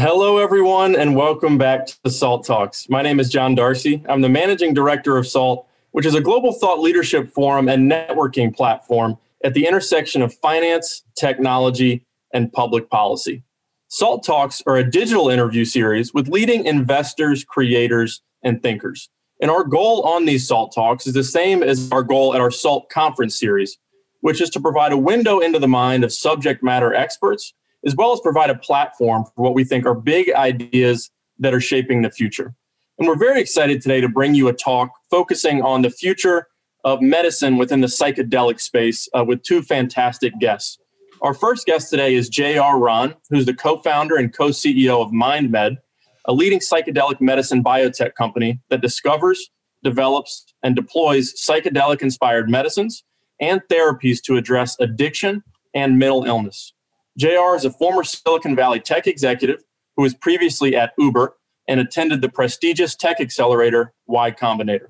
Hello, everyone, and welcome back to SALT Talks. My name is John Darcy. I'm the managing director of SALT, which is a global thought leadership forum and networking platform at the intersection of finance, technology, and public policy. SALT Talks are a digital interview series with leading investors, creators, and thinkers. And our goal on these SALT Talks is the same as our goal at our SALT Conference series, which is to provide a window into the mind of subject matter experts, as well as provide a platform for what we think are big ideas that are shaping the future. And we're very excited today to bring you a talk focusing on the future of medicine within the psychedelic space uh, with two fantastic guests. Our first guest today is J.R. Rahn, who's the co founder and co CEO of MindMed, a leading psychedelic medicine biotech company that discovers, develops, and deploys psychedelic inspired medicines and therapies to address addiction and mental illness. JR is a former Silicon Valley tech executive who was previously at Uber and attended the prestigious tech accelerator Y Combinator.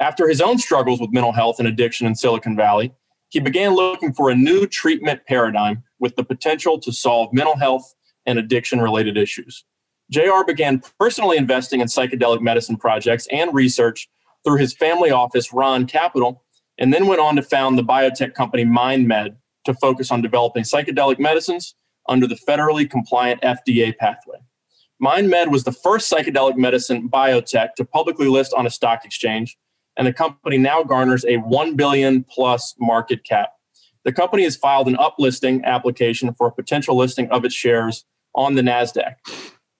After his own struggles with mental health and addiction in Silicon Valley, he began looking for a new treatment paradigm with the potential to solve mental health and addiction related issues. JR began personally investing in psychedelic medicine projects and research through his family office, Rahn Capital, and then went on to found the biotech company MindMed to focus on developing psychedelic medicines under the federally compliant FDA pathway. MindMed was the first psychedelic medicine biotech to publicly list on a stock exchange, and the company now garners a 1 billion plus market cap. The company has filed an uplisting application for a potential listing of its shares on the NASDAQ.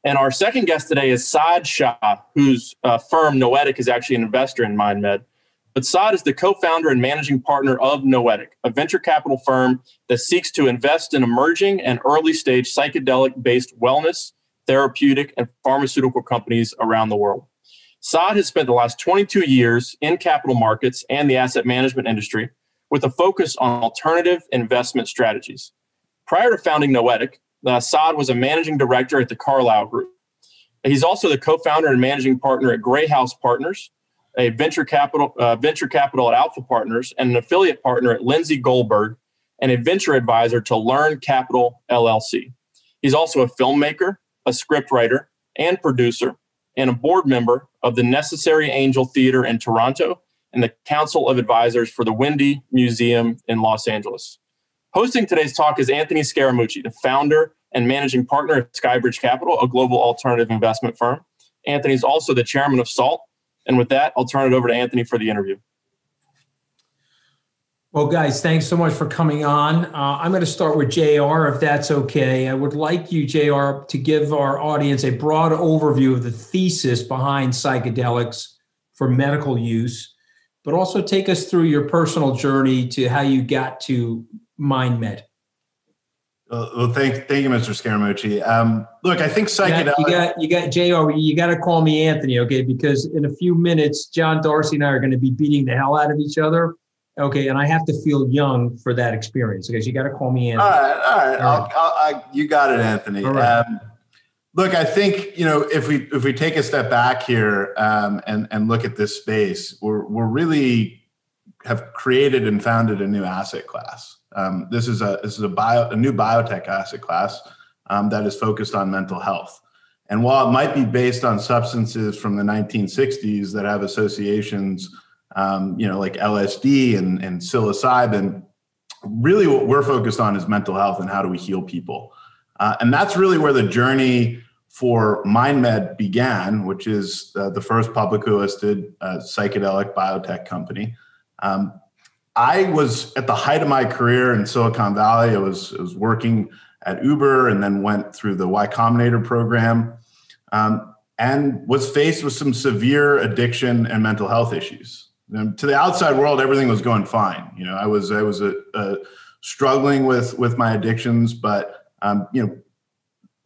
And our second guest today is Saad Shah, whose uh, firm Noetic is actually an investor in MindMed. But Saad is the co founder and managing partner of Noetic, a venture capital firm that seeks to invest in emerging and early stage psychedelic based wellness, therapeutic, and pharmaceutical companies around the world. Saad has spent the last 22 years in capital markets and the asset management industry with a focus on alternative investment strategies. Prior to founding Noetic, uh, Saad was a managing director at the Carlyle Group. He's also the co-founder and managing partner at Grey House Partners, a venture capital uh, venture capital at Alpha Partners, and an affiliate partner at Lindsay Goldberg, and a venture advisor to Learn Capital LLC. He's also a filmmaker, a scriptwriter, and producer, and a board member of the Necessary Angel Theater in Toronto and the Council of Advisors for the Wende Museum in Los Angeles. Hosting today's talk is Anthony Scaramucci, the founder and managing partner of Skybridge Capital, a global alternative investment firm. Anthony is also the chairman of SALT. And with that, I'll turn it over to Anthony for the interview. Well, guys, thanks so much for coming on. Uh, I'm going to start with JR, if that's okay. I would like you, JR, to give our audience a broad overview of the thesis behind psychedelics for medical use, but also take us through your personal journey to how you got to MindMed. Well, thank, thank you, Mr. Scaramucci. Um, look, I think psychedelic. You got, you got, Jr. You got to call me Anthony, okay? Because in a few minutes, John Darcy and I are going to be beating the hell out of each other, okay? And I have to feel young for that experience, because okay? you got to call me Anthony. All right, all right. All right. I'll, I'll, you got it, Anthony. All right. Um, look, I think you know if we if we take a step back here um, and and look at this space, we're we're really have created and founded a new asset class. Um, this is a this is a bio a new biotech asset class um, that is focused on mental health. And while it might be based on substances from the 1960s that have associations, um, you know, like LSD and, and psilocybin, really what we're focused on is mental health and how do we heal people. Uh, and that's really where the journey for MindMed began, which is uh, the first publicly listed uh, psychedelic biotech company. Um, I was at the height of my career in Silicon Valley. I was, I was working at Uber and then went through the Y Combinator program um, and was faced with some severe addiction and mental health issues. And to the outside world, everything was going fine. You know, I was I was a, a struggling with with my addictions, but um, you know,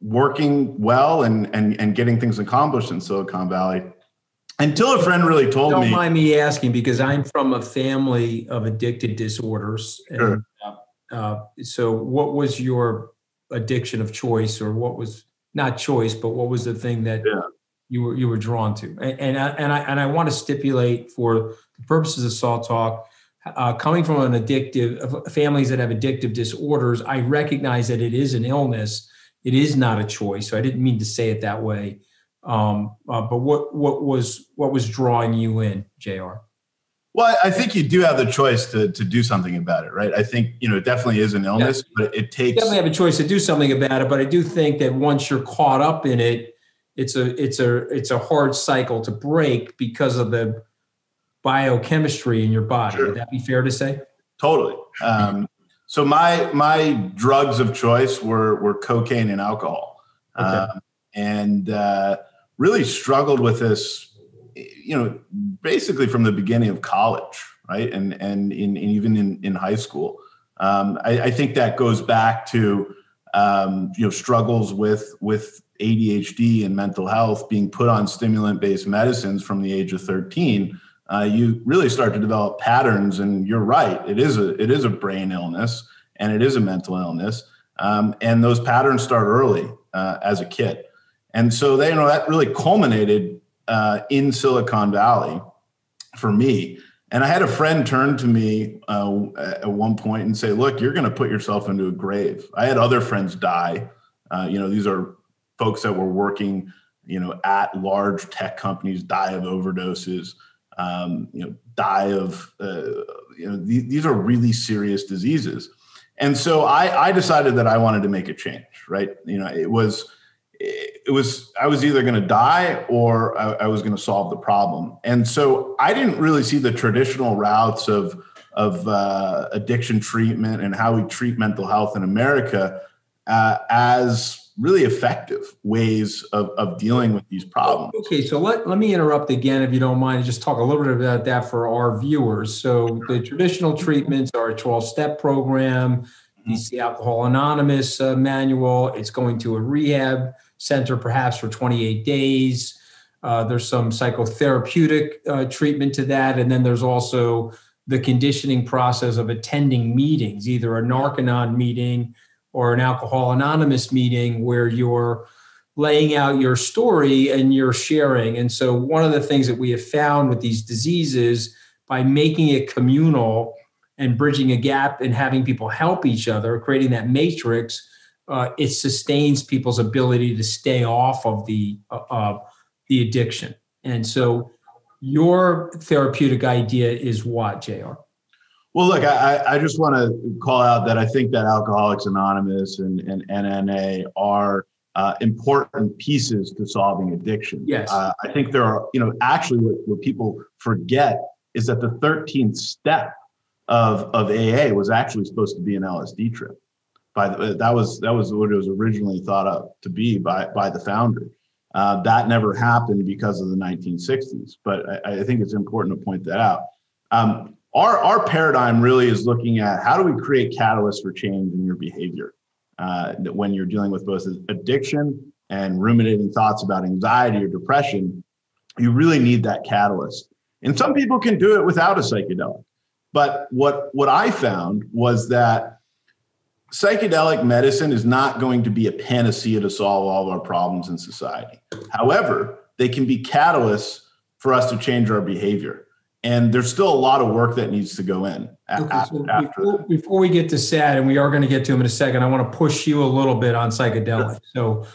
working well and and and getting things accomplished in Silicon Valley until a friend really told Don't me. Don't mind me asking because I'm from a family of addicted disorders. Sure. And, uh, uh, so, what was your addiction of choice, or what was not choice, but what was the thing that yeah. you were you were drawn to? And and I, and I and I want to stipulate for the purposes of Salt Talk. Uh, coming from an addictive families that have addictive disorders, I recognize that it is an illness it is not a choice. So I didn't mean to say it that way. Um, uh, but what what was what was drawing you in, Jr. Well, I think you do have the choice to to do something about it, right? I think you know it definitely is an illness, yeah. but it takes you definitely have a choice to do something about it. But I do think that once you're caught up in it, it's a it's a it's a hard cycle to break because of the biochemistry in your body. Sure. Would that be fair to say? Totally. Um, so my my drugs of choice were were cocaine and alcohol, okay. um, and uh, really struggled with this, you know, basically from the beginning of college, right, and and in, even in in high school. Um, I, I, think that goes back to um, you know struggles with with ADHD and mental health being put on stimulant based medicines from the age of 13 uh, you really start to develop patterns. And you're right, it is a it is a brain illness and it is a mental illness. Um, and those patterns start early uh, as a kid. And so they, you know, that really culminated uh, in Silicon Valley for me. And I had a friend turn to me uh, at one point and say, "Look, you're going to put yourself into a grave." I had other friends die. Uh, you know, these are folks that were working, you know, at large tech companies die of overdoses um, you know, die of, uh, you know, th- these are really serious diseases. And so I, I decided that I wanted to make a change, right? You know, it was, it was, I was either going to die or I, I was going to solve the problem. And so I didn't really see the traditional routes of, of uh, addiction treatment and how we treat mental health in America uh, as really effective ways of, of dealing with these problems. Okay, so let, let me interrupt again, if you don't mind, and just talk a little bit about that for our viewers. So the traditional treatments are a 12 step program, DC Alcohol Anonymous uh, manual. It's going to a rehab center perhaps for 28 days. Uh, there's some psychotherapeutic uh, treatment to that. And then there's also the conditioning process of attending meetings, either a Narcanon meeting or an Alcohol Anonymous meeting where you're laying out your story and you're sharing. And so, one of the things that we have found with these diseases by making it communal and bridging a gap and having people help each other, creating that matrix, uh, it sustains people's ability to stay off of the uh, uh, the addiction. And so, your therapeutic idea is what, Jr. Well, look, I, I just want to call out that I think that Alcoholics Anonymous and, and NNA are uh, important pieces to solving addiction. Yes. Uh, I think there are, you know, actually what, what people forget is that the 13th step of, of AA was actually supposed to be an LSD trip. By the, that was that was what it was originally thought of to be by by the founder. Uh, that never happened because of the 1960s. But I, I think it's important to point that out. Um, our, our paradigm really is looking at how do we create catalysts for change in your behavior uh, when you're dealing with both addiction and ruminating thoughts about anxiety or depression you really need that catalyst and some people can do it without a psychedelic but what what i found was that psychedelic medicine is not going to be a panacea to solve all of our problems in society. However they can be catalysts for us to change our behavior. And there's still a lot of work that needs to go in okay, so before, before, we get to Saad and we are going to get to him in a second i want to push you a little bit on psychedelics. So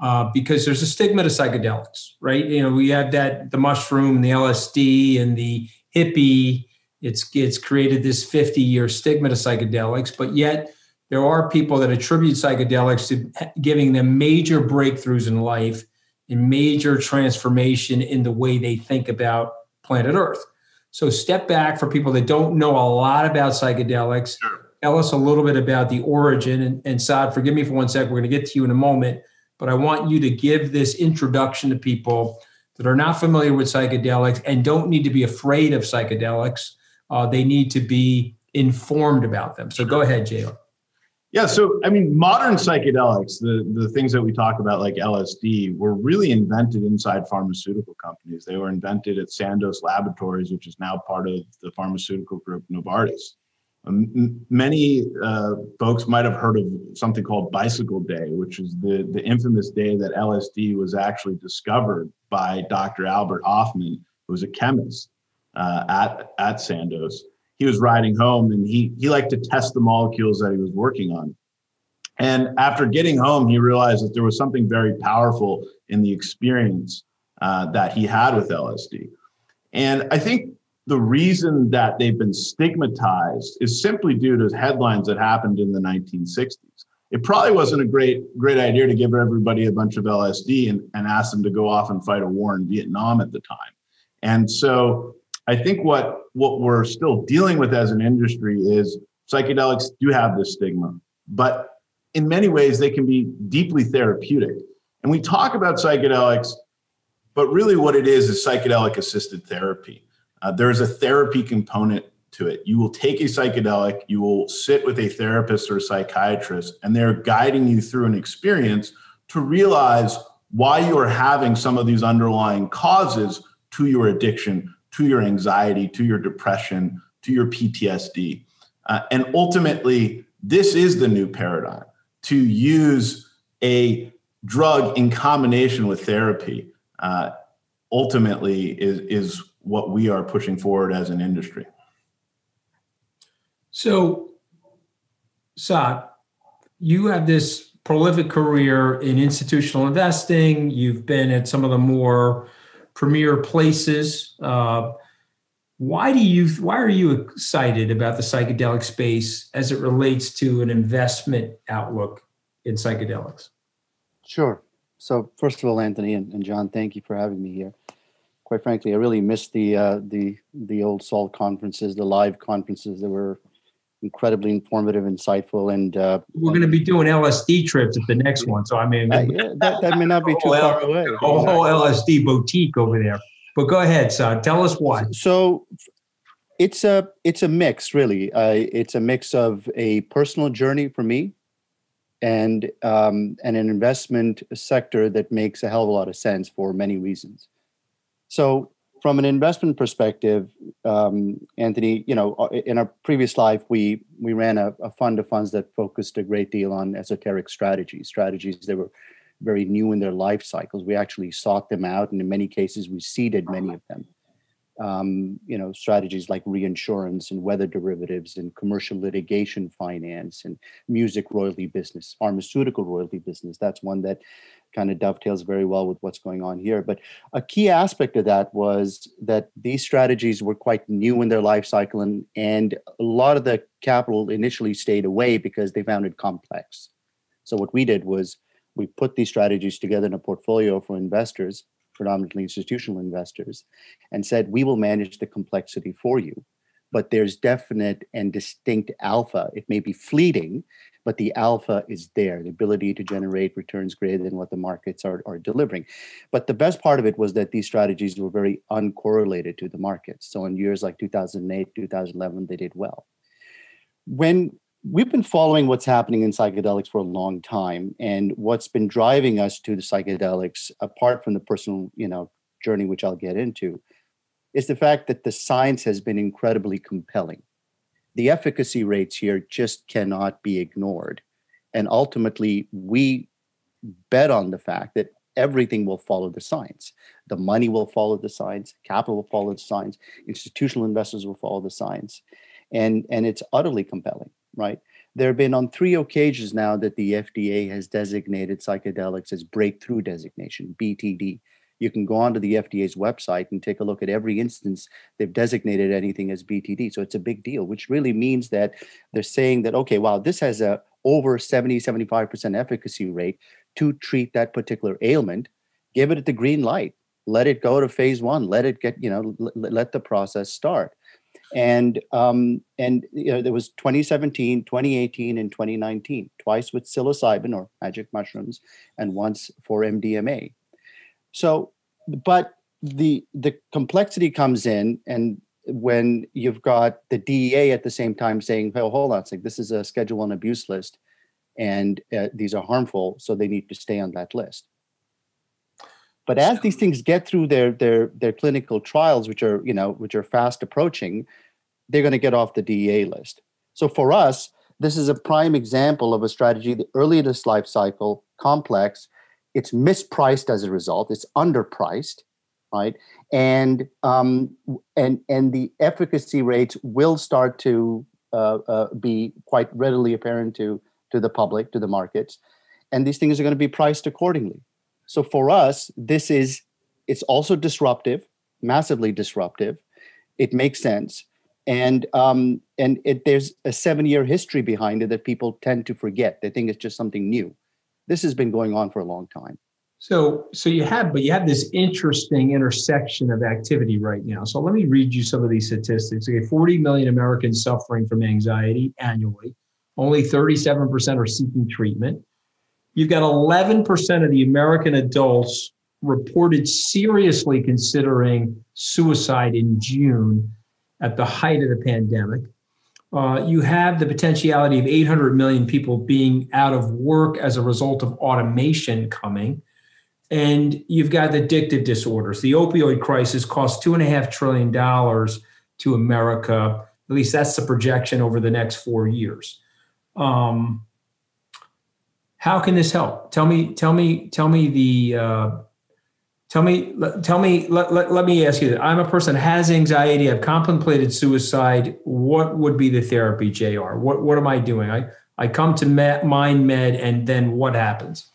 uh, because there's a stigma to psychedelics right? You know we have that the mushroom the lsd and the hippie. It's it's created this 50 year stigma to psychedelics but yet there are people that attribute psychedelics to giving them major breakthroughs in life and major transformation in the way they think about planet earth so step back for people that don't know a lot about psychedelics. Sure. Tell us a little bit about the origin. And, and Saad, forgive me for one sec. We're going to get to you in a moment, but I want you to give this introduction to people that are not familiar with psychedelics and don't need to be afraid of psychedelics. Uh, they need to be informed about them. So go ahead, Jay. Yeah, so I mean, modern psychedelics, the, the things that we talk about, like LSD, were really invented inside pharmaceutical companies. They were invented at Sandoz Laboratories, which is now part of the pharmaceutical group Novartis. Um, many uh, folks might have heard of something called Bicycle Day, which is the, the infamous day that LSD was actually discovered by Dr. Albert Hofmann, who was a chemist uh, at, at Sandoz he was riding home and he he liked to test the molecules that he was working on. And after getting home, he realized that there was something very powerful in the experience uh, that he had with LSD. And I think the reason that they've been stigmatized is simply due to headlines that happened in the 1960s. It probably wasn't a great great idea to give everybody a bunch of LSD and, and ask them to go off and fight a war in Vietnam at the time. And so I think what what we're still dealing with as an industry is psychedelics do have this stigma, but in many ways they can be deeply therapeutic. And we talk about psychedelics, but really what it is is psychedelic assisted therapy. Uh, there is a therapy component to it. You will take a psychedelic, you will sit with a therapist or a psychiatrist, and they're guiding you through an experience to realize why you are having some of these underlying causes to your addiction, to your anxiety, to your depression, to your PTSD. Uh, and ultimately, this is the new paradigm to use a drug in combination with therapy. Uh, ultimately, is, is what we are pushing forward as an industry. So, Saad, you have this prolific career in institutional investing. You've been at some of the more premier places. Uh, why do you? Why are you excited about the psychedelic space as it relates to an investment outlook in psychedelics? Sure. So, first of all, Anthony and, and John, thank you for having me here quite frankly, I really missed the uh, the the old SALT conferences, the live conferences that were incredibly informative, insightful, and uh, we're going to be doing LSD trips at the next one. So I mean, uh, yeah, that, that may not be too far away. A whole LSD boutique over there. But go ahead, son. Tell us why. So it's a it's a mix, really. Uh, it's a mix of a personal journey for me, and um, and an investment sector that makes a hell of a lot of sense for many reasons. So, from an investment perspective, um, Anthony, you know, uh, in our previous life, we we ran a, a, fund of funds that focused a great deal on esoteric strategies, strategies that were very new in their life cycles. We actually sought them out, and in many cases, we seeded many of them um, you know strategies like reinsurance and weather derivatives and commercial litigation finance and music royalty business pharmaceutical royalty business that's one that kind of dovetails very well with what's going on here but a key aspect of that was that these strategies were quite new in their life cycle and and a lot of the capital initially stayed away because they found it complex so what we did was we put these strategies together in a portfolio for investors predominantly institutional investors, and said, We will manage the complexity for you. But there's definite and distinct alpha. It may be fleeting, but the alpha is there the ability to generate returns greater than what the markets are, are delivering. But the best part of it was that these strategies were very uncorrelated to the markets. So in years like 2008, 2011, they did well. When we've been following what's happening in psychedelics for a long time and what's been driving us to the psychedelics apart from the personal you know journey which i'll get into is the fact that the science has been incredibly compelling the efficacy rates here just cannot be ignored and ultimately we bet on the fact that everything will follow the science the money will follow the science capital will follow the science institutional investors will follow the science and and it's utterly compelling right? There have been on three occasions now that the FDA has designated psychedelics as breakthrough designation, BTD. You can go onto the FDA's website and take a look at every instance they've designated anything as BTD. So it's a big deal, which really means that they're saying that, okay, wow, this has a over 70, 75% efficacy rate to treat that particular ailment. Give it the green light. Let it go to phase one. Let it get, you know, let the process start and um, and you know there was 2017 2018 and 2019 twice with psilocybin or magic mushrooms and once for mdma so but the the complexity comes in and when you've got the dea at the same time saying oh hold on like this is a schedule one abuse list and uh, these are harmful so they need to stay on that list but as these things get through their their their clinical trials which are you know which are fast approaching they're going to get off the DEA list. So for us, this is a prime example of a strategy, the earliest life cycle, complex. It's mispriced as a result. It's underpriced, right? And um, and and the efficacy rates will start to uh, uh, be quite readily apparent to to the public, to the markets, and these things are going to be priced accordingly. So for us, this is it's also disruptive, massively disruptive. It makes sense, and um, and it, there's a seven-year history behind it that people tend to forget. They think it's just something new. This has been going on for a long time. So, so you have, but you have this interesting intersection of activity right now. So let me read you some of these statistics. Okay, 40 million Americans suffering from anxiety annually. Only 37% are seeking treatment. You've got 11% of the American adults reported seriously considering suicide in June at the height of the pandemic. Uh, you have the potentiality of 800 million people being out of work as a result of automation coming. And you've got addictive disorders. The opioid crisis costs two and a half trillion dollars to America. At least that's the projection over the next four years. Um, how can this help? Tell me, tell me, tell me the. Uh, tell me, tell me. Let, let, let me ask you. That. I'm a person that has anxiety. I've contemplated suicide. What would be the therapy, Jr? What what am I doing? I I come to Mind Med, and then what happens?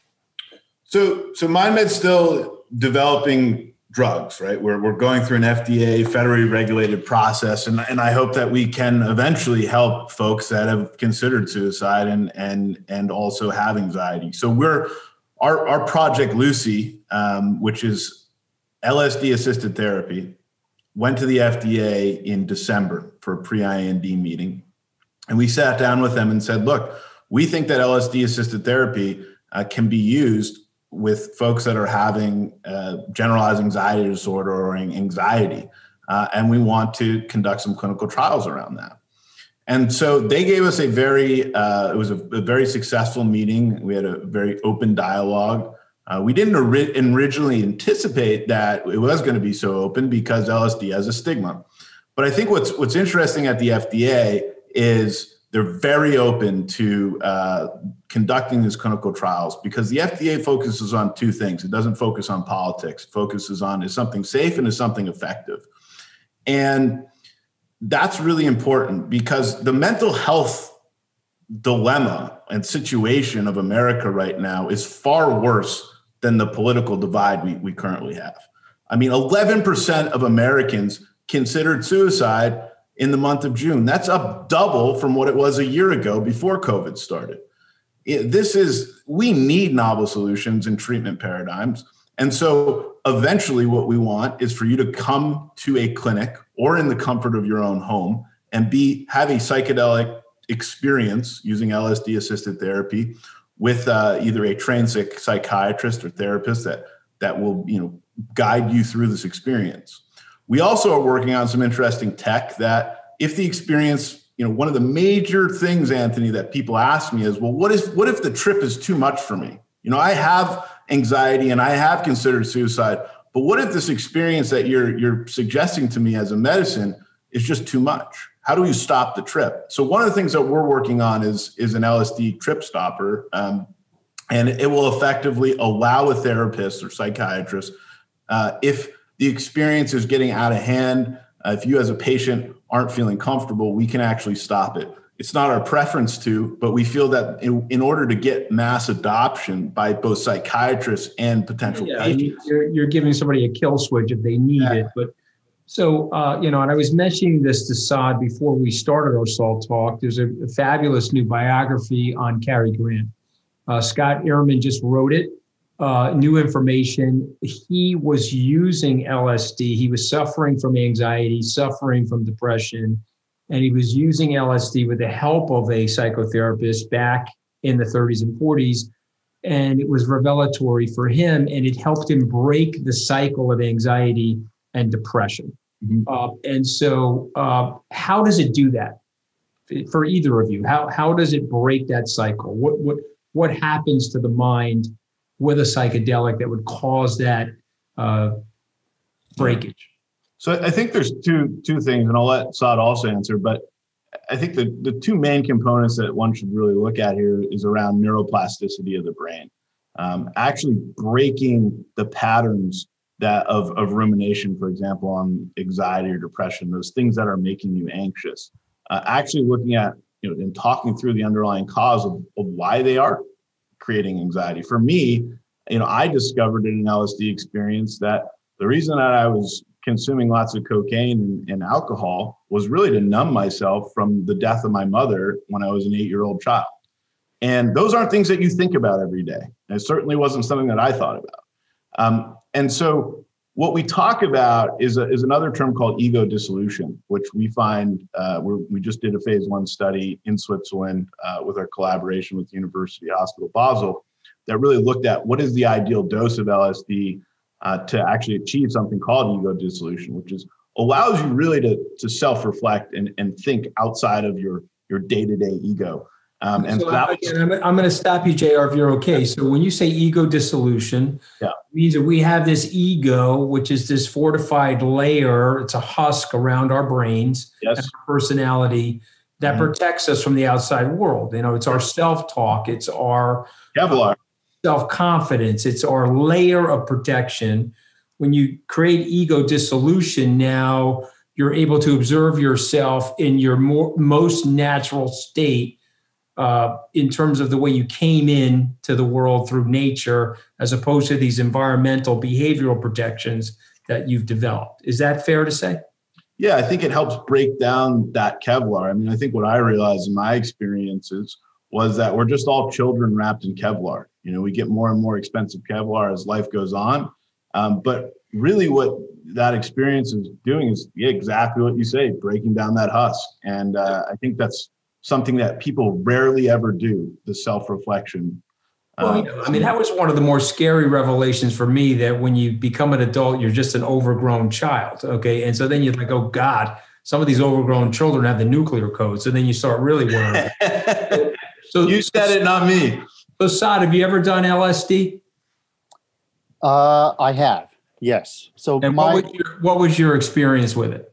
So, so Mind Med's still developing drugs, right? We're, we're going through an FDA federally regulated process. And, and I hope that we can eventually help folks that have considered suicide and, and, and also have anxiety. So we're, our, our project Lucy, um, which is LSD assisted therapy, went to the FDA in December for a pre IND meeting. And we sat down with them and said, look, we think that LSD assisted therapy uh, can be used with folks that are having uh, generalized anxiety disorder or anxiety. Uh, and we want to conduct some clinical trials around that. And so they gave us a very, uh, it was a, a, very successful meeting. We had a very open dialogue. Uh, we didn't ori- originally anticipate that it was going to be so open because LSD has a stigma. But I think what's what's interesting at the FDA is they're very open to uh, conducting these clinical trials because the FDA focuses on two things. It doesn't focus on politics. It focuses on is something safe and is something effective. And that's really important because the mental health dilemma and situation of America right now is far worse than the political divide we, we currently have. I mean, 11% of Americans considered suicide in the month of June. That's up double from what it was a year ago before COVID started. It, this is, we need novel solutions and treatment paradigms. And so eventually, what we want is for you to come to a clinic or in the comfort of your own home and be have a psychedelic experience using LSD assisted therapy with uh, either a trained psychiatrist or therapist that that will you know guide you through this experience. We also are working on some interesting tech that if the experience, you know, one of the major things, Anthony, that people ask me is, well, what if what if the trip is too much for me? You know, I have anxiety and I have considered suicide, but what if this experience that you're you're suggesting to me as a medicine is just too much? How do you stop the trip? So one of the things that we're working on is is an LSD trip stopper, um, and it will effectively allow a therapist or psychiatrist uh, if the experience is getting out of hand. Uh, if you as a patient aren't feeling comfortable, we can actually stop it. It's not our preference to, but we feel that in, in order to get mass adoption by both psychiatrists and potential yeah, patients, you're, you're, giving somebody a kill switch if they need yeah. it. But so, uh, you know, and I was mentioning this to Saad before we started our SALT talk. There's a, a fabulous new biography on Cary Grant. Uh, Scott Eyman just wrote it uh, new information. He was using LSD. He was suffering from anxiety, suffering from depression, and he was using LSD with the help of a psychotherapist back in the 30s and 40s. And it was revelatory for him, and it helped him break the cycle of anxiety and depression. Mm-hmm. Uh, and so, uh, how does it do that for either of you? How how does it break that cycle? What what what happens to the mind with a psychedelic that would cause that uh, breakage? So I think there's two two things, and I'll let Saad also answer. But I think the the two main components that one should really look at here is around neuroplasticity of the brain, um, actually breaking the patterns that of of rumination, for example, on anxiety or depression, those things that are making you anxious. Uh, actually looking at you know, in talking through the underlying cause of, of why they are creating anxiety. For me, you know, I discovered in an LSD experience that the reason that I was consuming lots of cocaine and, alcohol was really to numb myself from the death of my mother when I was an eight year old child. And those aren't things that you think about every day. And it certainly wasn't something that I thought about. Um, and so what we talk about is, a, is another term called ego dissolution, which we find uh, we just did a phase one study in Switzerland uh, with our collaboration with University Hospital Basel that really looked at what is the ideal dose of LSD uh, to actually achieve something called ego dissolution, which is allows you really to, to self-reflect and, and think outside of your, your day-to-day ego. Um, and so that was, I'm, I'm going to stop you, JR, if you're okay. So when you say ego dissolution, yeah. means that we have this ego, which is this fortified layer. It's a husk around our brains, yes. our personality that mm-hmm. protects us from the outside world. You know, it's our self-talk. It's our Kevlar. Self-confidence. It's our layer of protection. When you create ego dissolution, now you're able to observe yourself in your more, most natural state uh, in terms of the way you came in to the world through nature, as opposed to these environmental behavioral protections that you've developed. Is that fair to say? Yeah, I think it helps break down that Kevlar. I mean, I think what I realized in my experiences was that we're just all children wrapped in Kevlar. You know, we get more and more expensive Kevlar as life goes on. Um, but really, what that experience is doing is yeah, exactly what you say, breaking down that husk. And uh, I think that's something that people rarely ever do the self-reflection well, uh, I mean, that was one of the more scary revelations for me that when you become an adult, you're just an overgrown child. Okay. And so then you're like, oh God, some of these overgrown children have the nuclear code. So then you start really worrying. so you said it, not me. So Saad, have you ever done LSD? Uh, I have, yes. So and my, what, was your, what was your experience with it?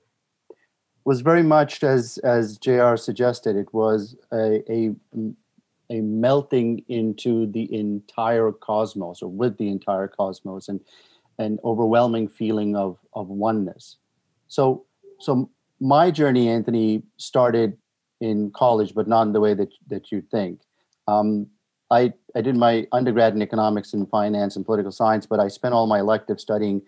was very much as as Jr. suggested. It was a, a a melting into the entire cosmos, or with the entire cosmos, and an overwhelming feeling of of oneness. So so my journey, Anthony, started in college, but not in the way that that you think. Um, I I did my undergrad in economics and finance and political science, but I spent all my elective studying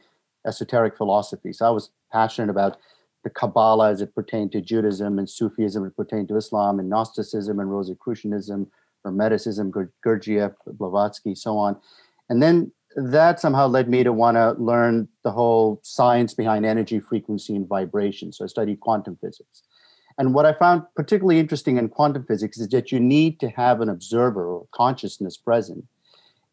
esoteric philosophy. So I was passionate about the Kabbalah as it pertained to Judaism and Sufism as it pertained to Islam and Gnosticism and Rosicrucianism, Hermeticism, Gurdjieff, Blavatsky, so on. And then that somehow led me to want to learn the whole science behind energy, frequency, and vibration. So I studied quantum physics. And what I found particularly interesting in quantum physics is that you need to have an observer or consciousness present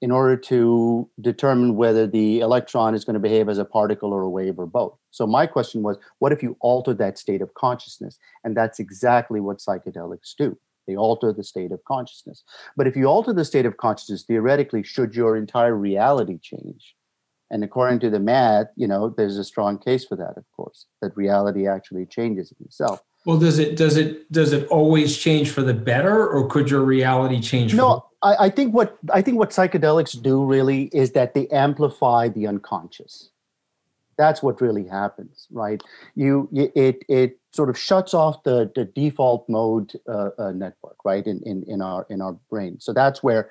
in order to determine whether the electron is going to behave as a particle or a wave or both. So my question was, what if you alter that state of consciousness? And that's exactly what psychedelics do. They alter the state of consciousness. But if you alter the state of consciousness, theoretically, should your entire reality change? And according to the math, you know, there's a strong case for that, of course, that reality actually changes itself. Well, does it does it does it always change for the better, or could your reality change? No, I, I think what I think what psychedelics do really is that they amplify the unconscious. That's what really happens, right? You, it it sort of shuts off the the default mode uh, uh, network, right? In, in in our in our brain. So that's where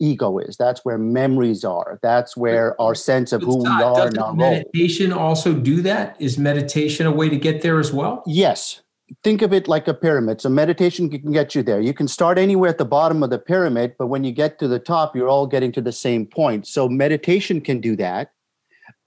ego is. That's where memories are. That's where our sense of who we are. Does meditation role. also do that? Is meditation a way to get there as well? Yes, think of it like a pyramid. So meditation can get you there. You can start anywhere at the bottom of the pyramid, but when you get to the top, you're all getting to the same point. So meditation can do that.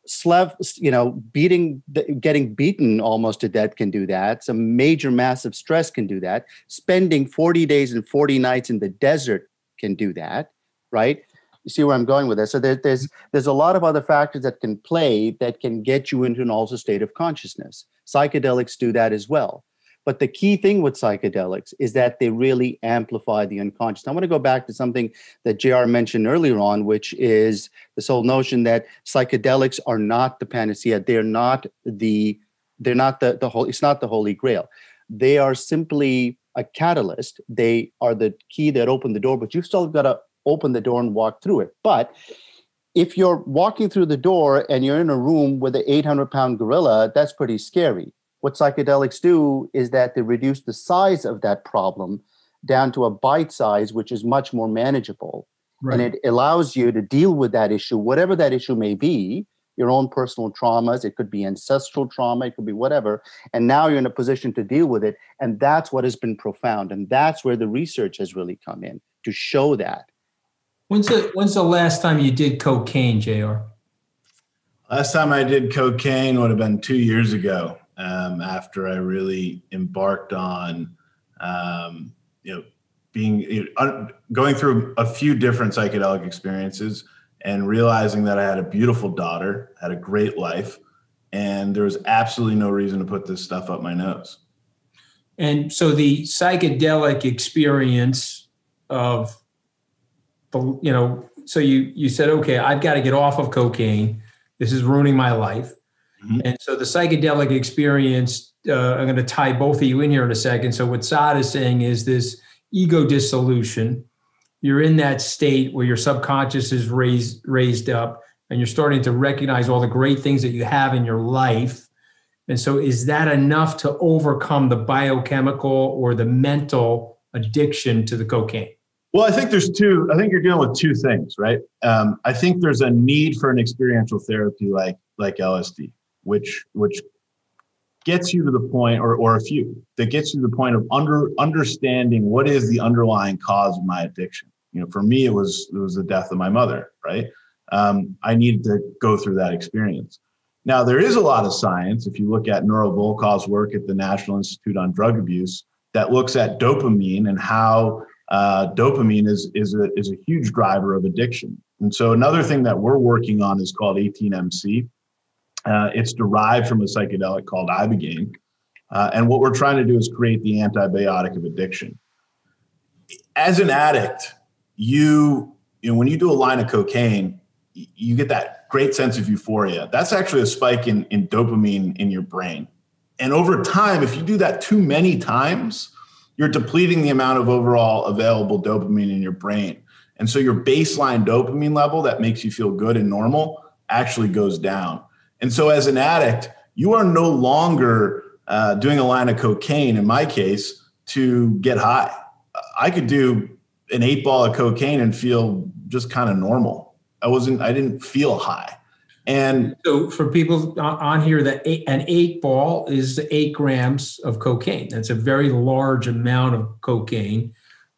Slev, you know, beating, getting beaten almost to death can do that. Some major massive stress can do that. Spending 40 days and 40 nights in the desert can do that, right? You see where I'm going with this. So there, there's there's a lot of other factors that can play that can get you into an altered state of consciousness. Psychedelics do that as well. But the key thing with psychedelics is that they really amplify the unconscious. I want to go back to something that JR mentioned earlier on, which is this whole notion that psychedelics are not the panacea. They're not the they're not the, the whole it's not the holy grail. They are simply a catalyst. They are the key that open the door, but you've still got to open the door and walk through it. But if you're walking through the door and you're in a room with an 800 pound gorilla, that's pretty scary what psychedelics do is that they reduce the size of that problem down to a bite size, which is much more manageable. Right. And it allows you to deal with that issue, whatever that issue may be, your own personal traumas. It could be ancestral trauma, it could be whatever. And now you're in a position to deal with it. And that's what has been profound. And that's where the research has really come in to show that. When's the when's the last time you did cocaine, JR? Last time I did cocaine would have been two years ago. Um, after I really embarked on, um, you know, being you know, going through a few different psychedelic experiences and realizing that I had a beautiful daughter, had a great life, and there was absolutely no reason to put this stuff up my nose. And so the psychedelic experience of the you know, so you you said, okay, I've got to get off of cocaine. This is ruining my life. Mm-hmm. And so the psychedelic experience, uh, I'm going to tie both of you in here in a second. So what Saad is saying is this ego dissolution. You're in that state where your subconscious is raised raised up, and you're starting to recognize all the great things that you have in your life. And so, is that enough to overcome the biochemical or the mental addiction to the cocaine? Well, I think there's two. I think you're dealing with two things, right? Um, I think there's a need for an experiential therapy like like LSD, which which gets you to the point, or or a few that gets you to the point of under understanding what is the underlying cause of my addiction. You know, for me, it was it was the death of my mother, right? Um, I needed to go through that experience. Now, there is a lot of science. If you look at Nora Volkow's work at the National Institute on Drug Abuse, that looks at dopamine and how uh, dopamine is is a, is a huge driver of addiction. And so another thing that we're working on is called 18MC, uh, it's derived from a psychedelic called ibogaine. Uh, and what we're trying to do is create the antibiotic of addiction. As an addict, you, you know, when you do a line of cocaine, you get that great sense of euphoria. That's actually a spike in, in dopamine in your brain. And over time, if you do that too many times, you're depleting the amount of overall available dopamine in your brain. And so your baseline dopamine level that makes you feel good and normal actually goes down. And so, as an addict, you are no longer uh, doing a line of cocaine, in my case, to get high. I could do an eight ball of cocaine and feel just kind of normal. I wasn't, I didn't feel high. And so, for people on here, that an eight ball is eight grams of cocaine. That's a very large amount of cocaine.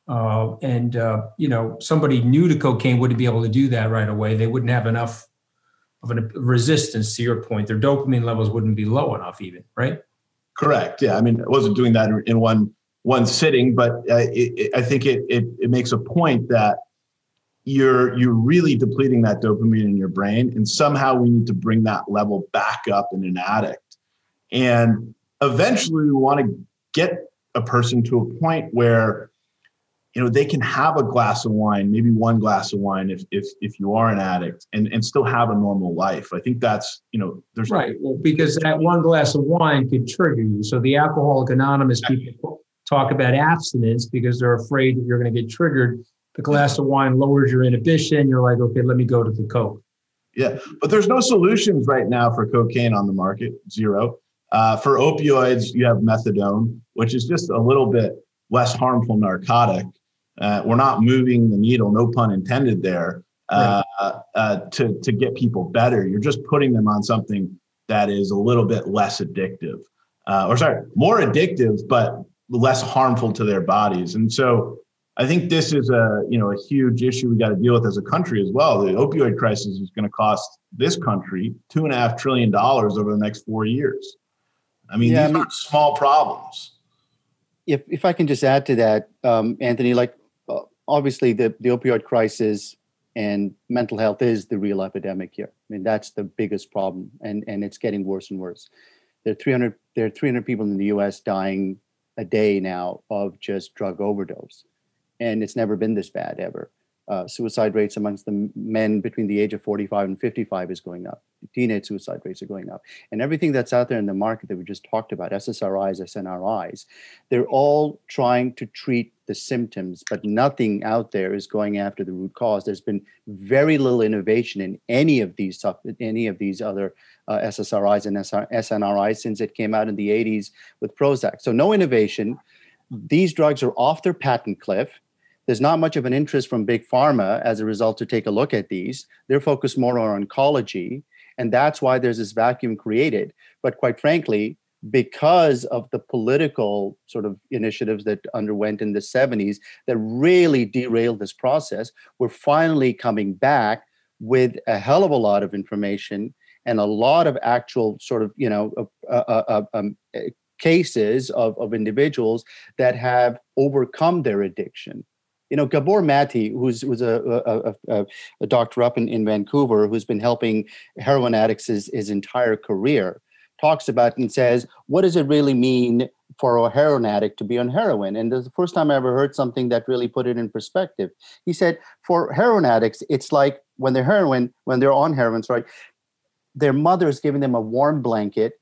Uh, and uh, you know, somebody new to cocaine wouldn't be able to do that right away. They wouldn't have enough of a resistance to your point. Their dopamine levels wouldn't be low enough, even right? Correct. Yeah. I mean, I wasn't doing that in one one sitting, but uh, it, it, I think it, it it makes a point that you're you're really depleting that dopamine in your brain, and somehow we need to bring that level back up in an addict. And eventually, we want to get a person to a point where you know they can have a glass of wine maybe one glass of wine if if if you are an addict and and still have a normal life. I think that's you know there's right well because that one glass of wine could trigger you. So the alcoholic anonymous people talk about abstinence because they're afraid that you're going to get triggered. The glass of wine lowers your inhibition. You're like okay let me go to the coke. Yeah but there's no solutions right now for cocaine on the market zero. Uh, for opioids you have methadone which is just a little bit less harmful narcotic uh, we're not moving the needle, no pun intended there, uh, uh, to, to get people better. You're just putting them on something that is a little bit less addictive, uh, or sorry, more addictive, but less harmful to their bodies. And so I think this is a you know a huge issue we got to deal with as a country as well. The opioid crisis is going to cost this country two and a half trillion dollars over the next four years. I mean, yeah, these I mean, aren't small problems. If if I can just add to that, um, Anthony, like obviously the, the opioid crisis and mental health is the real epidemic here. I mean, that's the biggest problem, and, and it's getting worse and worse. There are 300 there are 300 people in the U.S. dying a day now of just drug overdose, and it's never been this bad ever. Uh, suicide rates amongst the men between the age of 45 and 55 is going up. Teenage suicide rates are going up. And everything that's out there in the market that we just talked about, SSRIs, SNRIs, they're all trying to treat the symptoms, but nothing out there is going after the root cause. There's been very little innovation in any of these any of these other uh, SSRIs and SNRIs since it came out in the 80s with Prozac. So no innovation these drugs are off their patent cliff. There's not much of an interest from big pharma as a result to take a look at these. They're focused more on oncology, and that's why there's this vacuum created. But quite frankly, because of the political sort of initiatives that underwent in the 70s that really derailed this process, we're finally coming back with a hell of a lot of information and a lot of actual sort of you know uh, uh, uh, um, cases of, of individuals that have overcome their addiction you know gabor mate who's was a, a, a, a, doctor up in, in vancouver who's been helping heroin addicts his, his entire career talks about and says what does it really mean for a heroin addict to be on heroin? And the first time i ever heard something that really put it in perspective. He said for heroin addicts it's like when they're heroin when they're on heroin sorry their mother is giving them a warm blanket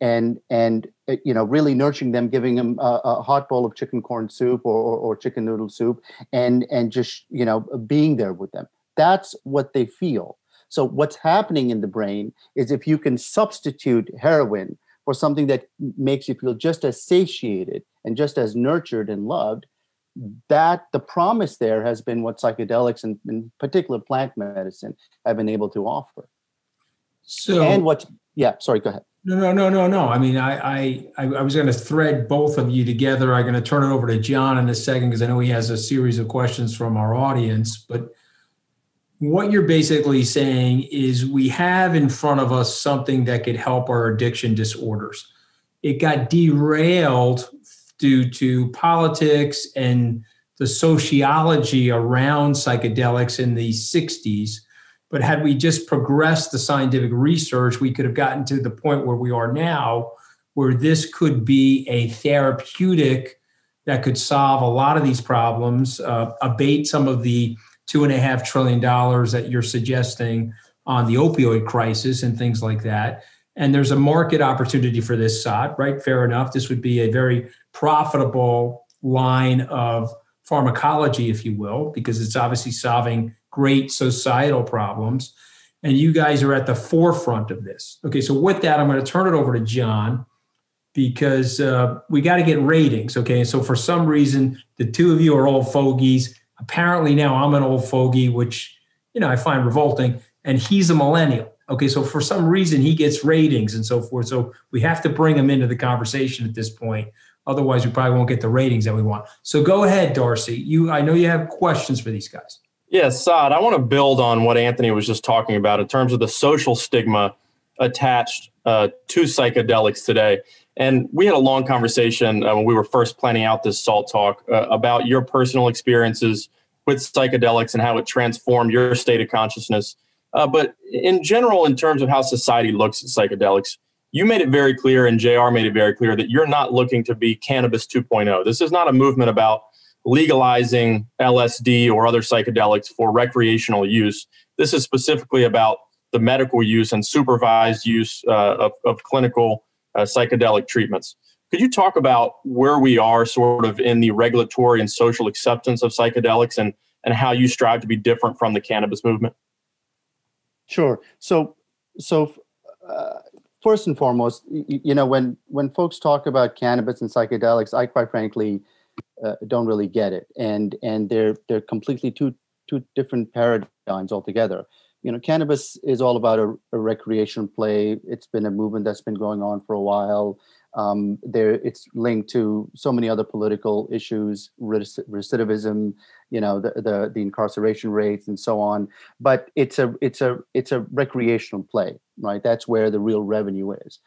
and and Eh, you know really nurturing them giving them a, a hot bowl of chicken corn soup or, or, or, chicken noodle soup and and just you know being there with them. That's what they feel. So what's happening in the brain is if you can substitute heroin for something that makes you feel just as satiated and just as nurtured and loved that the promise there has been what psychedelics and in particular plant medicine have been able to offer. So and what yeah sorry go ahead no, no, no, no, no. I mean, I, I, I was going to thread both of you together. I'm going to turn it over to John in a second because I know he has a series of questions from our audience. But what you're basically saying is we have in front of us something that could help our addiction disorders. It got derailed due to politics and the sociology around psychedelics in the 60s but had we just progressed the scientific research, we could have gotten to the point where we are now, where this could be a therapeutic that could solve a lot of these problems, uh, abate some of the two and a half trillion dollars that you're suggesting on the opioid crisis and things like that. And there's a market opportunity for this SOT, right? Fair enough. This would be a very profitable line of pharmacology, if you will, because it's obviously solving great societal problems. And you guys are at the forefront of this. Okay, so with that, I'm going to turn it over to John because uh, we got to get ratings. Okay, so for some reason, the two of you are old fogies. Apparently, now I'm an old fogey, which you know I find revolting, and he's a millennial. Okay, so for some reason he gets ratings and so forth. So we have to bring him into the conversation at this point. Otherwise, we probably won't get the ratings that we want. So go ahead, Darcy. You, I know you have questions for these guys. Yeah, Saad, I want to build on what Anthony was just talking about in terms of the social stigma attached uh, to psychedelics today. And we had a long conversation uh, when we were first planning out this SALT talk uh, about your personal experiences with psychedelics and how it transformed your state of consciousness. Uh, but in general, in terms of how society looks at psychedelics, you made it very clear, and JR made it very clear that you're not looking to be cannabis 2.0. This is not a movement about legalizing LSD or other psychedelics for recreational use. This is specifically about the medical use and supervised use uh, of, of, clinical uh, psychedelic treatments. Could you talk about where we are sort of in the regulatory and social acceptance of psychedelics and, and how you strive to be different from the cannabis movement? Sure. So, so uh, first and foremost, you, you know, when when folks talk about cannabis and psychedelics, I quite frankly uh, don't really get it, and and they're they're completely two two different paradigms altogether. You know, cannabis is all about a, a recreation play. It's been a movement that's been going on for a while. Um, there, it's linked to so many other political issues, recidivism, you know, the, the the incarceration rates and so on. But it's a it's a it's a recreational play, right? That's where the real revenue is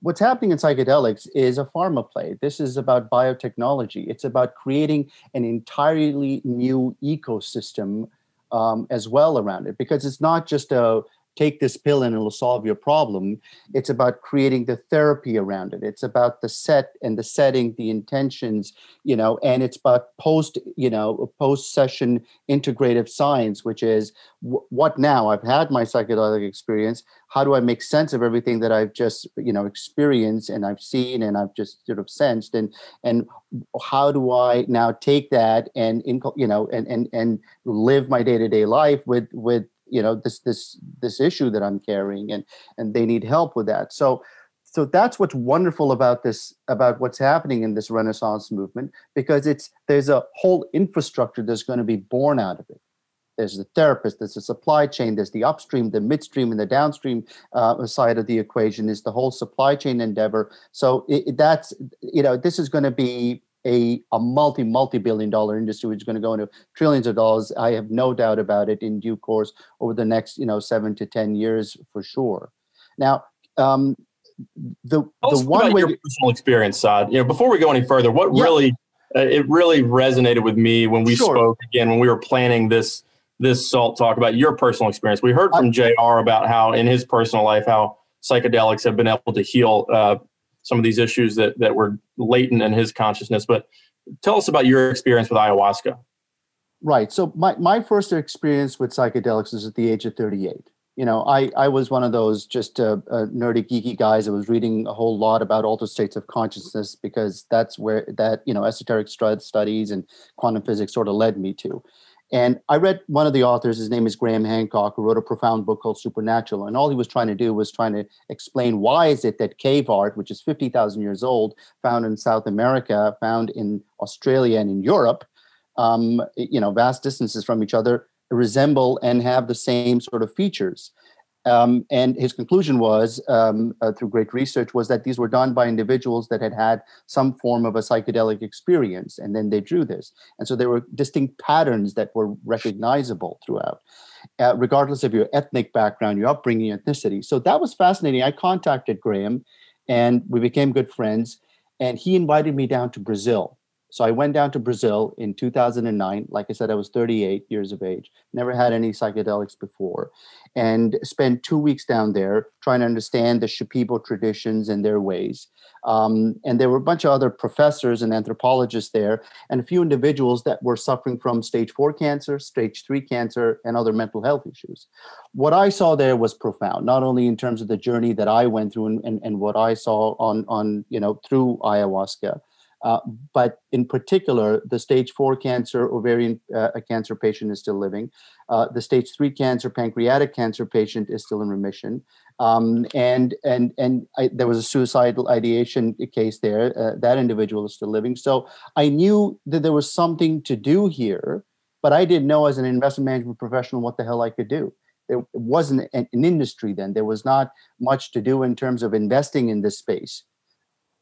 what's happening in psychedelics is a pharma play. This is about biotechnology. It's about creating an entirely new ecosystem um, as well around it because it's not just a take this pill and it'll solve your problem. It's about creating the therapy around it. It's about the set and the setting, the intentions, you know, and it's about post, you know, post session integrative science, which is w- what now? I've had my psychedelic experience. How do I make sense of everything that I've just, you know, experienced and I've seen and I've just sort of sensed and and how do I now take that and you know and and and live my day to day life with with you know this this this issue that i'm carrying and and they need help with that. So so that's what's wonderful about this about what's happening in this renaissance movement because it's there's a whole infrastructure that's going to be born out of it. There's the therapist there's the supply chain there's the upstream the midstream and the downstream uh, side of the equation is the whole supply chain endeavor. So it, that's you know this is going to be a, a multi multi billion dollar industry which is going to go into trillions of dollars i have no doubt about it in due course over the next you know seven to ten years for sure now um, the the one way your personal experience Saad. you know before we go any further what yeah. really uh, it really resonated with me when we sure. spoke again when we were planning this this salt talk about your personal experience we heard from jr about how in his personal life how psychedelics have been able to heal uh, some of these issues that that were latent in his consciousness but tell us about your experience with ayahuasca. Right. So my, my first experience with psychedelics was at the age of 38 you know, I, I was one of those just uh, uh, nerdy, geeky guys that was reading a whole lot about altered states of consciousness because that's where that, you know, esoteric studies and quantum physics sort of led me to. And I read one of the authors, his name is Graham Hancock, who wrote a profound book called Supernatural. And all he was trying to do was trying to explain why is it that cave art, which is 50,000 years old, found in South America, found in Australia and in Europe, um, you know, vast distances from each other, resemble and have the same sort of features. Um, and his conclusion was, um, uh, through great research, was that these were done by individuals that had had some form of a psychedelic experience, and then they drew this. And so there were distinct patterns that were recognizable throughout, uh, regardless of your ethnic background, your upbringing, ethnicity. So that was fascinating. I contacted Graham, and we became good friends. And he invited me down to Brazil so I went down to Brazil in 2009. Like I said, I was 38 years of age, never had any psychedelics before, and spent two weeks down there trying to understand the Shipibo traditions and their ways. Um, and there were a bunch of other professors and anthropologists there, and a few individuals that were suffering from stage four cancer, stage three cancer, and other mental health issues. What I saw there was profound, not only in terms of the journey that I went through and, and, and what I saw on, on, you know, through ayahuasca, uh, but in particular, the stage four cancer ovarian uh, cancer patient is still living. Uh, the stage three cancer pancreatic cancer patient is still in remission. Um, and and and I, there was a suicidal ideation case there. Uh, that individual is still living. So I knew that there was something to do here, but I didn't know as an investment management professional what the hell I could do. There wasn't an, an industry then. There was not much to do in terms of investing in this space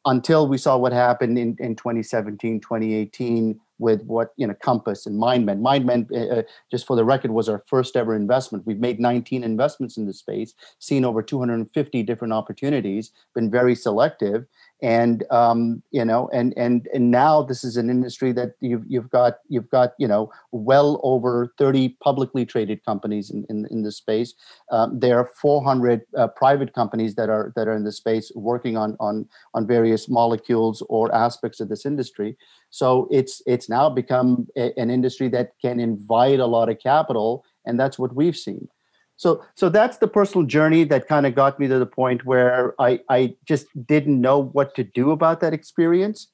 until we saw what happened in, in 2017, 2018 with what, you know, Compass and MindMed. MindMed, uh, uh, just for the record, was our first ever investment. We've made 19 investments in this space, seen over 250 different opportunities, been very selective and um, you know and and and now this is an industry that you've you've got you've got you know well over 30 publicly traded companies in in, in this space. Um, there are 400 uh, private companies that are that are in the space working on on on various molecules or aspects of this industry. So it's it's now become a, an industry that can invite a lot of capital and that's what we've seen so so that's the personal journey that kind of got me to the point where i i just didn't know what to do about that experience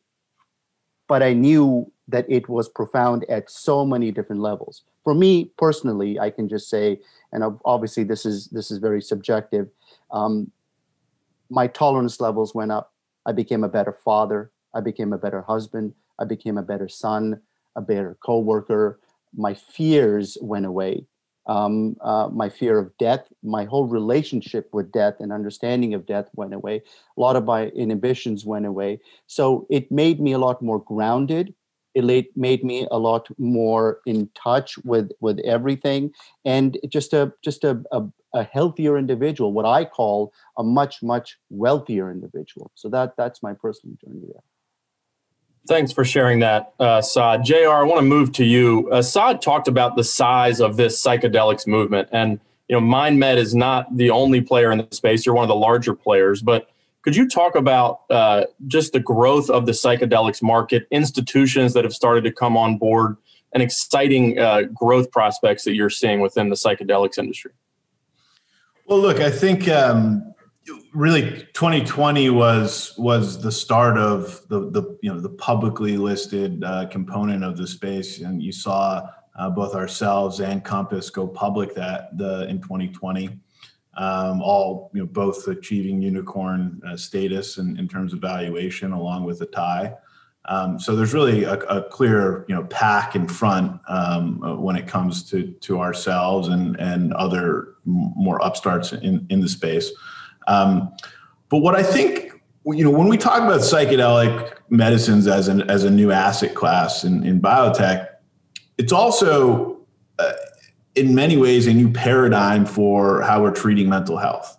but i knew that it was profound at so many different levels. For me personally i can just say and obviously this is this is very subjective um, my tolerance levels went up. I became a better father. I became a better husband. I became a better son a better coworker. My fears went away um, uh, my fear of death, my whole relationship with death and understanding of death went away. A lot of my inhibitions went away. So it made me a lot more grounded. It made me a lot more in touch with with everything, and just a just a, a, a healthier individual. What I call a much much wealthier individual. So that that's my personal journey there. Thanks for sharing that, uh, Saad. JR, I want to move to you. Uh, Saad talked about the size of this psychedelics movement. And, you know, MindMed is not the only player in the space. You're one of the larger players. But could you talk about uh, just the growth of the psychedelics market, institutions that have started to come on board, and exciting uh, growth prospects that you're seeing within the psychedelics industry? Well, look, I think um, really 2020 was was the start of the the you know the publicly listed uh, component of the space and you saw uh, both ourselves and compass go public that the in 2020 um, all you know, both achieving unicorn uh, status in, in terms of valuation, along with Atai. Um, so there's really a, a, clear, you know, pack in front um, when it comes to to ourselves and and other more upstarts in in the space. Um, but what I think, you know, when we talk about psychedelic medicines as an as a new asset class in, in biotech, it's also uh, in many ways a new paradigm for how we're treating mental health.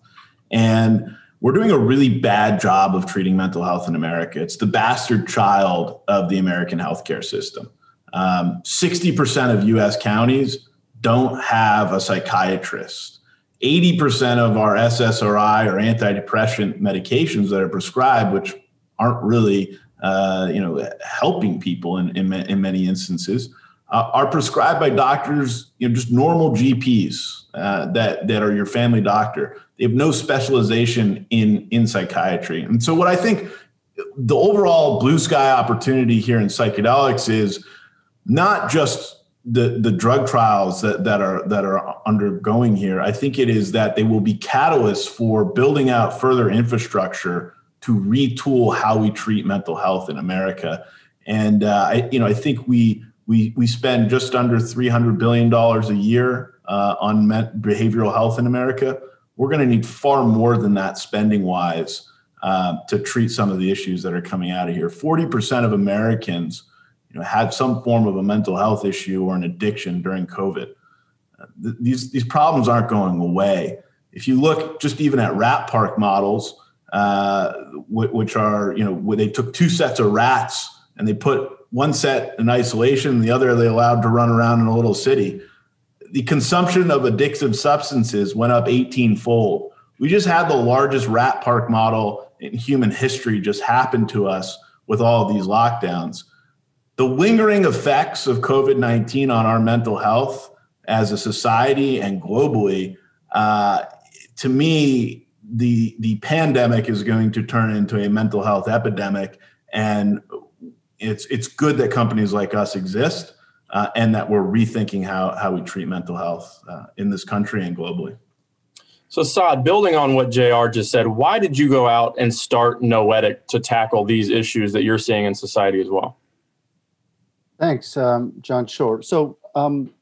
And we're doing a really bad job of treating mental health in America. It's the bastard child of the American healthcare system. Um, 60% of US counties don't have a psychiatrist. 80% of our SSRI or antidepressant medications that are prescribed, which aren't really uh, you know, helping people in, in, in many instances, uh, are prescribed by doctors, you know, just normal GPs uh, that that are your family doctor. They have no specialization in in psychiatry, and so what I think the overall blue sky opportunity here in psychedelics is not just the the drug trials that that are that are undergoing here. I think it is that they will be catalysts for building out further infrastructure to retool how we treat mental health in America. And uh, I, you know, I think we we we spend just under three hundred billion dollars a year uh, on behavioral health in America. We're going to need far more than that spending wise uh, to treat some of the issues that are coming out of here. Forty percent of Americans, you know, had some form of a mental health issue or an addiction during COVID. Uh, th- these these problems aren't going away. If you look just even at rat park models, uh, which are you know where they took two sets of rats and they put one set in isolation, and the other they allowed to run around in a little city. The consumption of addictive substances went up 18 fold. We just had the largest rat park model in human history just happen to us with all of these lockdowns. The lingering effects of COVID 19 on our mental health as a society and globally, uh, to me, the, the pandemic is going to turn into a mental health epidemic. And it's it's good that companies like us exist uh, and that we're rethinking how how we treat mental health uh, in this country and globally. So, Saad, building on what JR just said, why did you go out and start Noetic to tackle these issues that you're seeing in society as well? Thanks, um, John. Sure. So, um,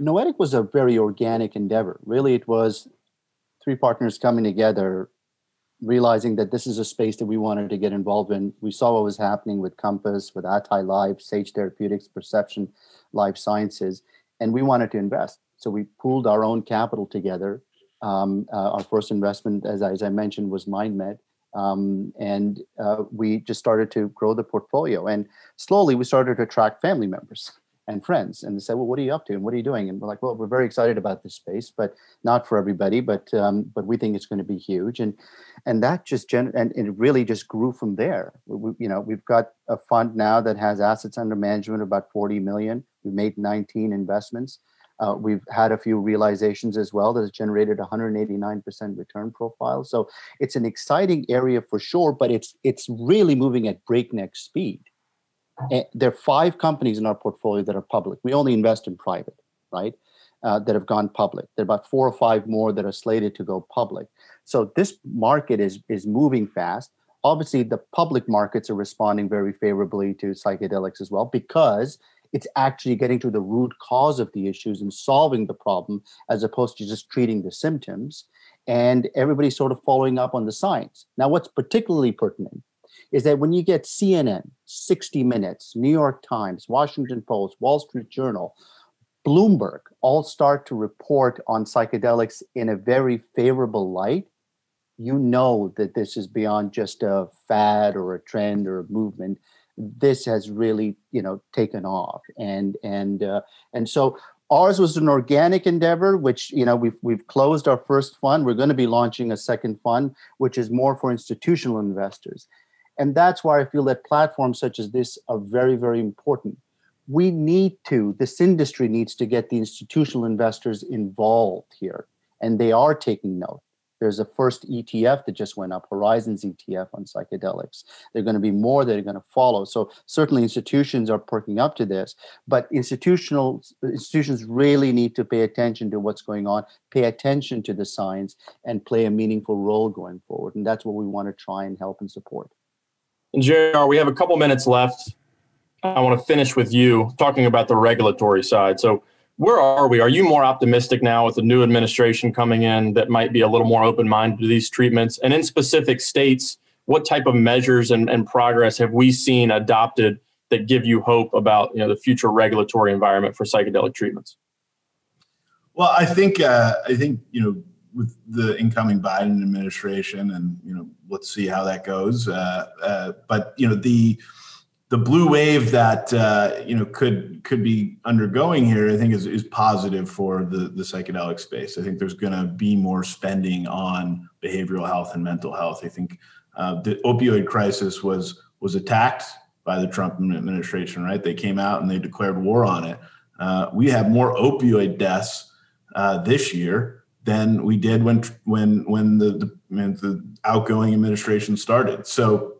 Noetic was a very organic endeavor. Really, it was three partners coming together realizing that this is a space that we wanted to get involved in. We saw what was happening with Compass, with Atai Life, Sage Therapeutics, Perception Life Sciences, and we wanted to invest. So we pooled our own capital together. Um, uh, our first investment, as as I mentioned, was MindMed. Um, and uh, we just started to grow the portfolio. And slowly we started to attract family members and friends. And they said well what are you up to? And what are you doing? And we're like well we're very excited about this space but not for everybody but um, but we think it's going to be huge. And and that just gen and, it really just grew from there. We, you know we've got a fund now that has assets under management about 40 million. We made 19 investments uh, we've had a few realizations as well that has generated 189% return profile so it's an exciting area for sure but it's it's really moving at breakneck speed Eh, there are five companies in our portfolio that are public. We only invest in private, right? Uh, that have gone public. There are about four or five more that are slated to go public. So this market is is moving fast. Obviously, the public markets are responding very favorably to psychedelics as well because it's actually getting to the root cause of the issues and solving the problem as opposed to just treating the symptoms. And everybody's sort of following up on the science. Now, what's particularly pertinent is that when you get CNN, 60 Minutes, New York Times, Washington Post, Wall Street Journal, Bloomberg all start to report on psychedelics in a very favorable light, you know that this is beyond just a fad or a trend or a movement. This has really, you know, taken off, and and uh, and so ours was an organic endeavor which you know we've we've closed our first fund we're going to be launching a second fund which is more for institutional investors and that's why I feel that platforms such as this are very, very important. We need to, this industry needs to get the institutional investors involved here, and they are taking note. There's a first ETF that just went up, Horizons ETF on psychedelics. There are going to be more that are going to follow. So certainly institutions are perking up to this, but institutional institutions really need to pay attention to what's going on, pay attention to the science, and play a meaningful role going forward. And that's what we want to try and help and support. And JR, we have a couple minutes left. I want to finish with you talking about the regulatory side. So where are we? Are you more optimistic now with the new administration coming in that might be a little more open minded to these treatments? And in specific states, what type of measures and, and progress have we seen adopted that give you hope about you know the future regulatory environment for psychedelic treatments? Well, I think uh, I think you know with the incoming Biden administration, and you know let's see how that goes. Uh, uh, but you know the the blue wave that uh, you know could could be undergoing here, I think, is is positive for the the psychedelic space. I think there's going to be more spending on behavioral health and mental health. I think uh, the opioid crisis was was attacked by the Trump administration. Right, they came out and they declared war on it. Uh, we have more opioid deaths uh, this year than we did when when when the, the, when the outgoing administration started. So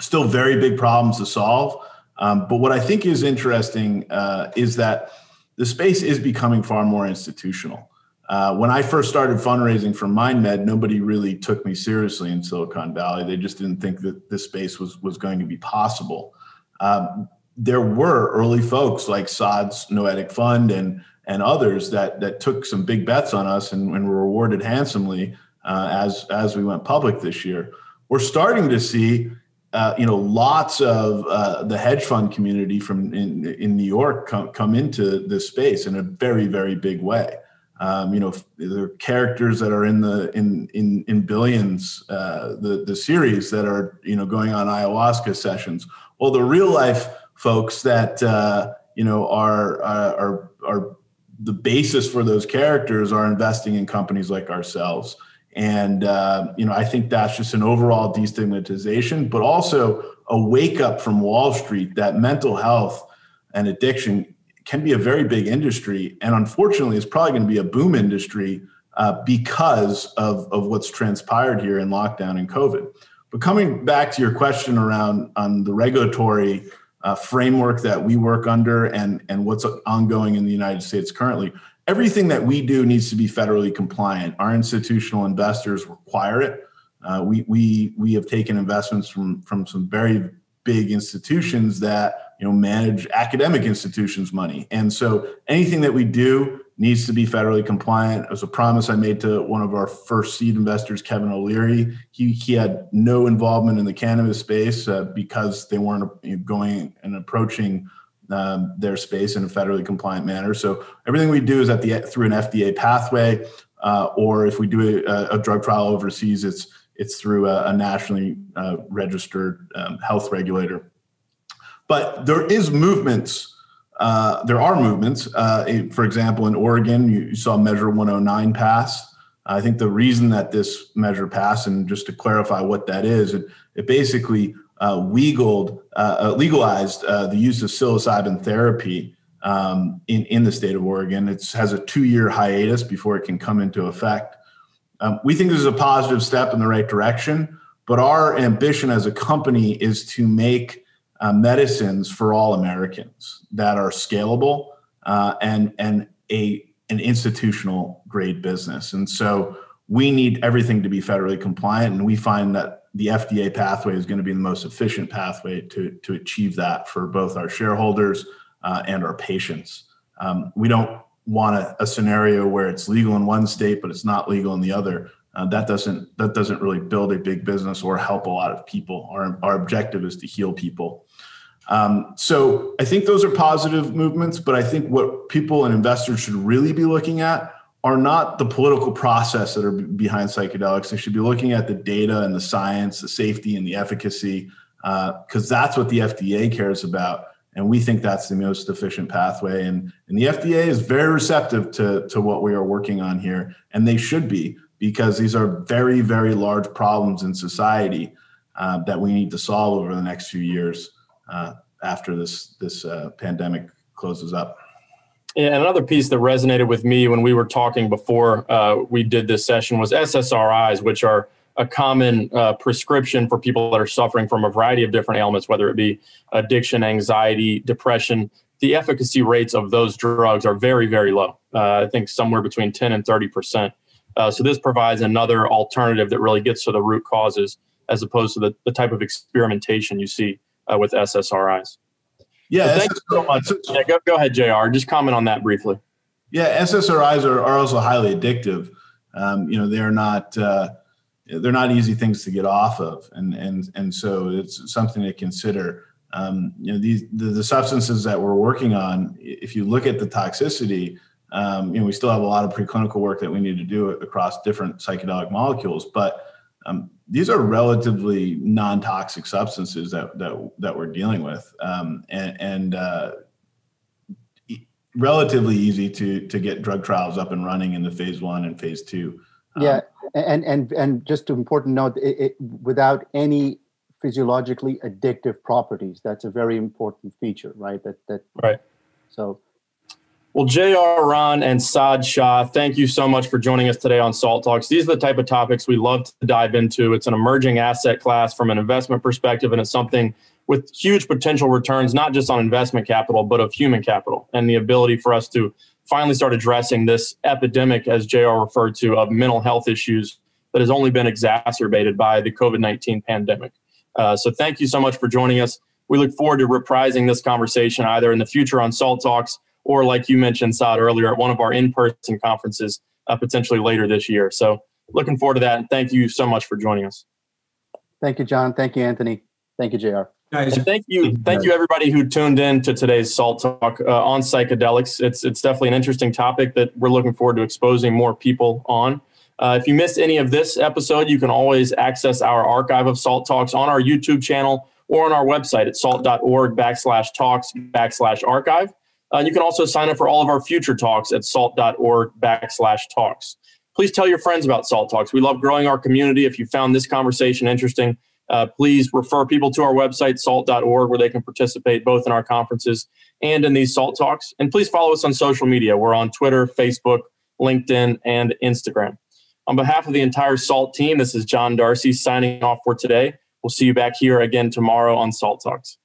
still very big problems to solve. Um, but what I think is interesting uh, is that the space is becoming far more institutional. Uh, when I first started fundraising for MindMed, nobody really took me seriously in Silicon Valley. They just didn't think that this space was was going to be possible. Um, there were early folks like Saad's Noetic Fund and and others that that took some big bets on us and, and were rewarded handsomely uh, as as we went public this year. We're starting to see uh, you know, lots of uh, the hedge fund community from in, in New York come, come into this space in a very, very big way. Um, you know, there are characters that are in the in in in billions. Uh, the the series that are you know going on ayahuasca sessions. Well, the real life folks that uh, you know are are are the basis for those characters are investing in companies like ourselves. And, uh, you know, I think that's just an overall destigmatization, but also a wake up from Wall Street that mental health and addiction can be a very big industry. And unfortunately, it's probably going to be a boom industry uh, because of, of what's transpired here in lockdown and COVID. But coming back to your question around on the regulatory uh, framework that we work under and, and what's ongoing in the United States currently, everything that we do needs to be federally compliant. Our institutional investors require it. Uh, we we we have taken investments from from some very big institutions that you know manage academic institutions' money, and so anything that we do needs to be federally compliant. It was a promise I made to one of our first seed investors, Kevin O'Leary. He he had no involvement in the cannabis space uh, because they weren't going and approaching um, their space in a federally compliant manner. So everything we do is at the through an FDA pathway, uh, or if we do a, a, drug trial overseas, it's it's through a, a nationally uh, registered um, health regulator. But there is movements. Uh, there are movements. Uh, for example, in Oregon, you, you saw Measure 109 pass. I think the reason that this measure passed, and just to clarify what that is, it, it basically uh, legaled, uh, uh, legalized the use of psilocybin therapy um, in, in the state of Oregon. It has a two year hiatus before it can come into effect. Um, we think this is a positive step in the right direction, but our ambition as a company is to make uh, medicines for all Americans that are scalable uh, and, and a, an institutional grade business. And so we need everything to be federally compliant. And we find that the FDA pathway is going to be the most efficient pathway to, to achieve that for both our shareholders uh, and our patients. Um, we don't want a, a, scenario where it's legal in one state but it's not legal in the other. Uh, that doesn't that doesn't really build a big business or help a lot of people. Our our objective is to heal people. Um, so I think those are positive movements, but I think what people and investors should really be looking at are not the political process that are behind psychedelics. They should be looking at the data and the science, the safety and the efficacy, because uh, that's what the FDA cares about. And we think that's the most efficient pathway. And, and the FDA is very receptive to, to what we are working on here. And they should be, because these are very, very large problems in society uh, that we need to solve over the next few years uh, after this, this uh, pandemic closes up. And another piece that resonated with me when we were talking before uh, we did this session was SSRIs, which are a common uh, prescription for people that are suffering from a variety of different ailments, whether it be addiction, anxiety, depression. The efficacy rates of those drugs are very, very low. Uh, I think somewhere between 10 and 30 percent. Uh, so this provides another alternative that really gets to the root causes as opposed to the, the type of experimentation you see uh, with SSRIs. Yeah, thank you so much. Yeah, go, go ahead, JR. Just comment on that briefly. Yeah, SSRIs are, are also highly addictive. Um, you know, they're not uh, they're not easy things to get off of, and and and so it's something to consider. Um, you know, these the, the, substances that we're working on. If you look at the toxicity, um, you know, we still have a lot of preclinical work that we need to do across different psychedelic molecules, but um, these are relatively non-toxic substances that that, that we're dealing with, um, and, and uh, relatively easy to to get drug trials up and running in the phase one and phase two. Um, yeah, and and and just an important note: it, it, without any physiologically addictive properties, that's a very important feature, right? That that right. So well, JR, Rahn, and Saad Shah, thank you so much for joining us today on Salt Talks. These are the type of topics we love to dive into. It's an emerging asset class from an investment perspective, and it's something with huge potential returns, not just on investment capital, but of human capital and the ability for us to finally start addressing this epidemic, as JR referred to, of mental health issues that has only been exacerbated by the COVID 19 pandemic. Uh, so, thank you so much for joining us. We look forward to reprising this conversation either in the future on Salt Talks or like you mentioned, Saad, earlier, at one of our in person conferences uh, potentially later this year. So looking forward to that. And thank you so much for joining us. Thank you, John. Thank you, Anthony. Thank you, JR. Guys, thank you, thank you, everybody who tuned in to today's Salt Talk uh, on psychedelics. It's it's definitely an interesting topic that we're looking forward to exposing more people on. Uh, if you missed any of this episode, you can always access our archive of Salt Talks on our YouTube channel or on our website at salt.org backslash talks backslash archive. Uh, you can also sign up for all of our future talks at salt.org backslash talks. Please tell your friends about Salt Talks. We love growing our community. If you found this conversation interesting, uh, please refer people to our website, salt.org, where they can participate both in our conferences and in these Salt Talks. And please follow us on social media. We're on Twitter, Facebook, LinkedIn, and Instagram. On behalf of the entire SALT team, this is John Darcy signing off for today. We'll see you back here again tomorrow on Salt Talks.